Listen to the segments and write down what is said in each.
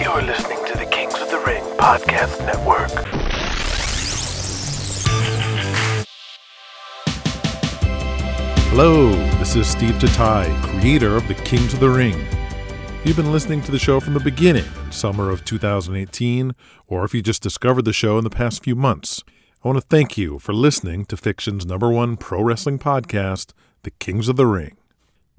You're listening to the Kings of the Ring Podcast Network. Hello, this is Steve Tatai, creator of The Kings of the Ring. You've been listening to the show from the beginning, summer of 2018, or if you just discovered the show in the past few months. I want to thank you for listening to Fiction's number one pro wrestling podcast, The Kings of the Ring.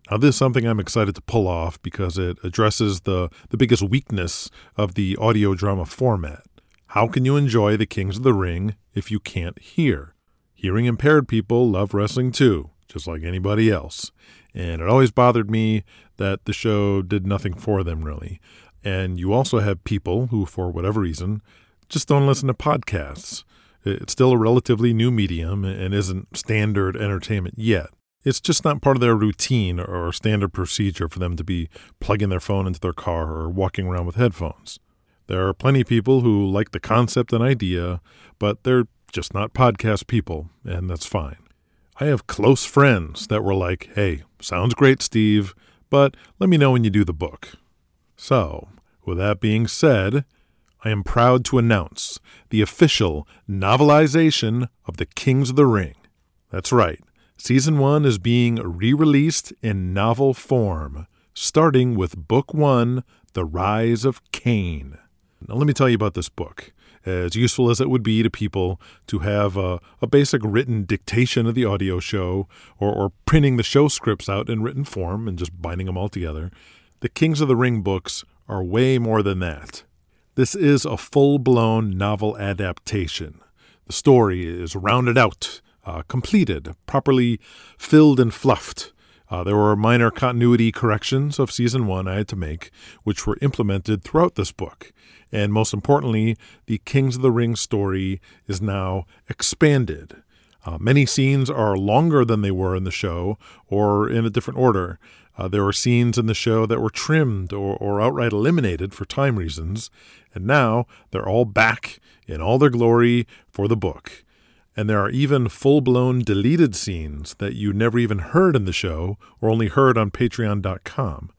Now, this is something I'm excited to pull off because it addresses the, the biggest weakness of the audio drama format. How can you enjoy The Kings of the Ring if you can't hear? Hearing impaired people love wrestling too, just like anybody else. And it always bothered me that the show did nothing for them, really. And you also have people who, for whatever reason, just don't listen to podcasts. It's still a relatively new medium and isn't standard entertainment yet. It's just not part of their routine or standard procedure for them to be plugging their phone into their car or walking around with headphones. There are plenty of people who like the concept and idea, but they're just not podcast people, and that's fine. I have close friends that were like, hey, sounds great, Steve, but let me know when you do the book. So, with that being said, I am proud to announce the official novelization of The Kings of the Ring. That's right, Season 1 is being re released in novel form, starting with Book 1 The Rise of Kane. Now, let me tell you about this book. As useful as it would be to people to have a, a basic written dictation of the audio show or, or printing the show scripts out in written form and just binding them all together, the Kings of the Ring books are way more than that. This is a full blown novel adaptation. The story is rounded out uh, completed, properly filled and fluffed. Uh, there were minor continuity corrections of season one I had to make, which were implemented throughout this book. And most importantly, the Kings of the Ring story is now expanded. Uh, many scenes are longer than they were in the show or in a different order. Uh, there were scenes in the show that were trimmed or, or outright eliminated for time reasons, and now they're all back in all their glory for the book. And there are even full blown deleted scenes that you never even heard in the show or only heard on patreon.com.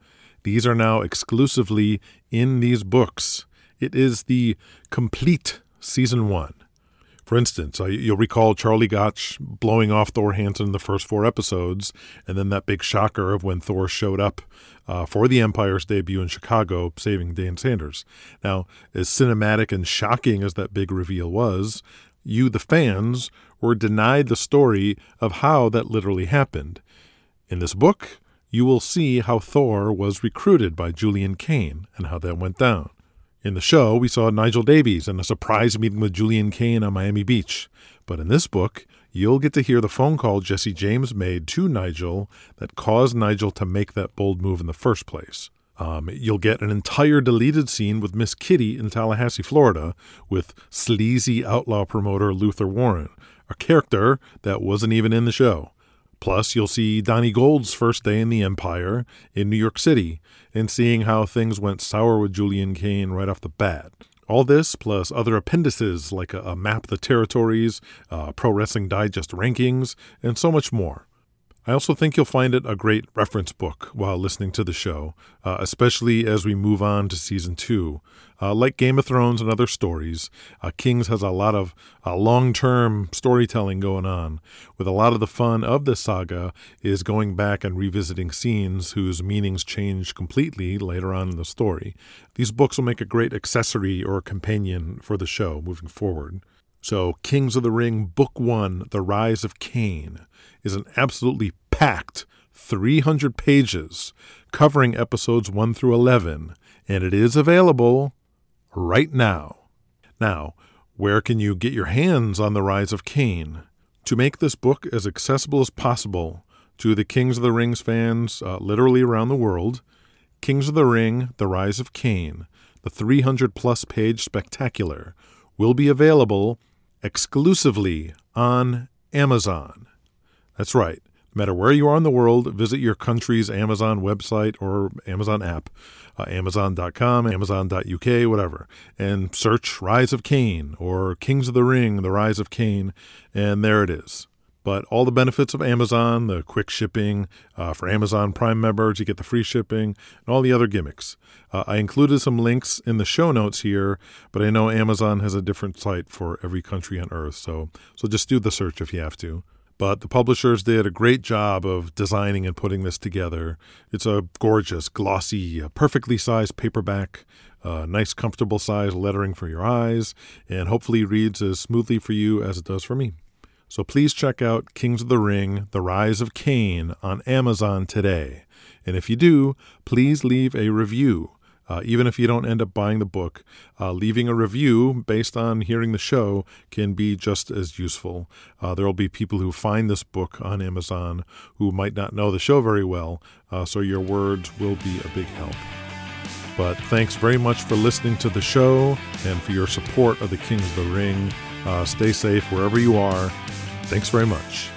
These are now exclusively in these books. It is the complete season one. For instance, you'll recall Charlie Gotch blowing off Thor Hansen in the first four episodes, and then that big shocker of when Thor showed up uh, for the Empire's debut in Chicago, saving Dan Sanders. Now, as cinematic and shocking as that big reveal was, you, the fans, were denied the story of how that literally happened. In this book, you will see how Thor was recruited by Julian Kane and how that went down. In the show, we saw Nigel Davies and a surprise meeting with Julian Kane on Miami Beach. But in this book, you'll get to hear the phone call Jesse James made to Nigel that caused Nigel to make that bold move in the first place. Um, you'll get an entire deleted scene with Miss Kitty in Tallahassee, Florida, with sleazy outlaw promoter Luther Warren, a character that wasn't even in the show. Plus, you'll see Donnie Gold's first day in the Empire in New York City and seeing how things went sour with Julian Kane right off the bat. All this, plus other appendices like a, a map of the territories, uh, Pro Wrestling Digest rankings, and so much more. I also think you'll find it a great reference book while listening to the show, uh, especially as we move on to season two. Uh, like Game of Thrones and other stories, uh, Kings has a lot of uh, long term storytelling going on, with a lot of the fun of this saga is going back and revisiting scenes whose meanings change completely later on in the story. These books will make a great accessory or companion for the show moving forward. So, Kings of the Ring, Book One The Rise of Kane, is an absolutely packed 300 pages covering episodes 1 through 11, and it is available right now. Now, where can you get your hands on The Rise of Kane? To make this book as accessible as possible to the Kings of the Rings fans uh, literally around the world, Kings of the Ring The Rise of Kane, the 300 plus page spectacular, will be available exclusively on Amazon. That's right. No matter where you are in the world, visit your country's Amazon website or Amazon app, uh, Amazon.com, Amazon.uk, whatever, and search Rise of Kane or Kings of the Ring, The Rise of Kane, and there it is. But all the benefits of Amazon, the quick shipping, uh, for Amazon Prime members, you get the free shipping, and all the other gimmicks. Uh, I included some links in the show notes here, but I know Amazon has a different site for every country on earth, so so just do the search if you have to. But the publishers did a great job of designing and putting this together. It's a gorgeous, glossy, uh, perfectly sized paperback, uh, nice, comfortable size lettering for your eyes, and hopefully reads as smoothly for you as it does for me. So please check out Kings of the Ring The Rise of Kane on Amazon today. And if you do, please leave a review. Uh, even if you don't end up buying the book, uh, leaving a review based on hearing the show can be just as useful. Uh, there will be people who find this book on Amazon who might not know the show very well, uh, so your words will be a big help. But thanks very much for listening to the show and for your support of the Kings of the Ring. Uh, stay safe wherever you are. Thanks very much.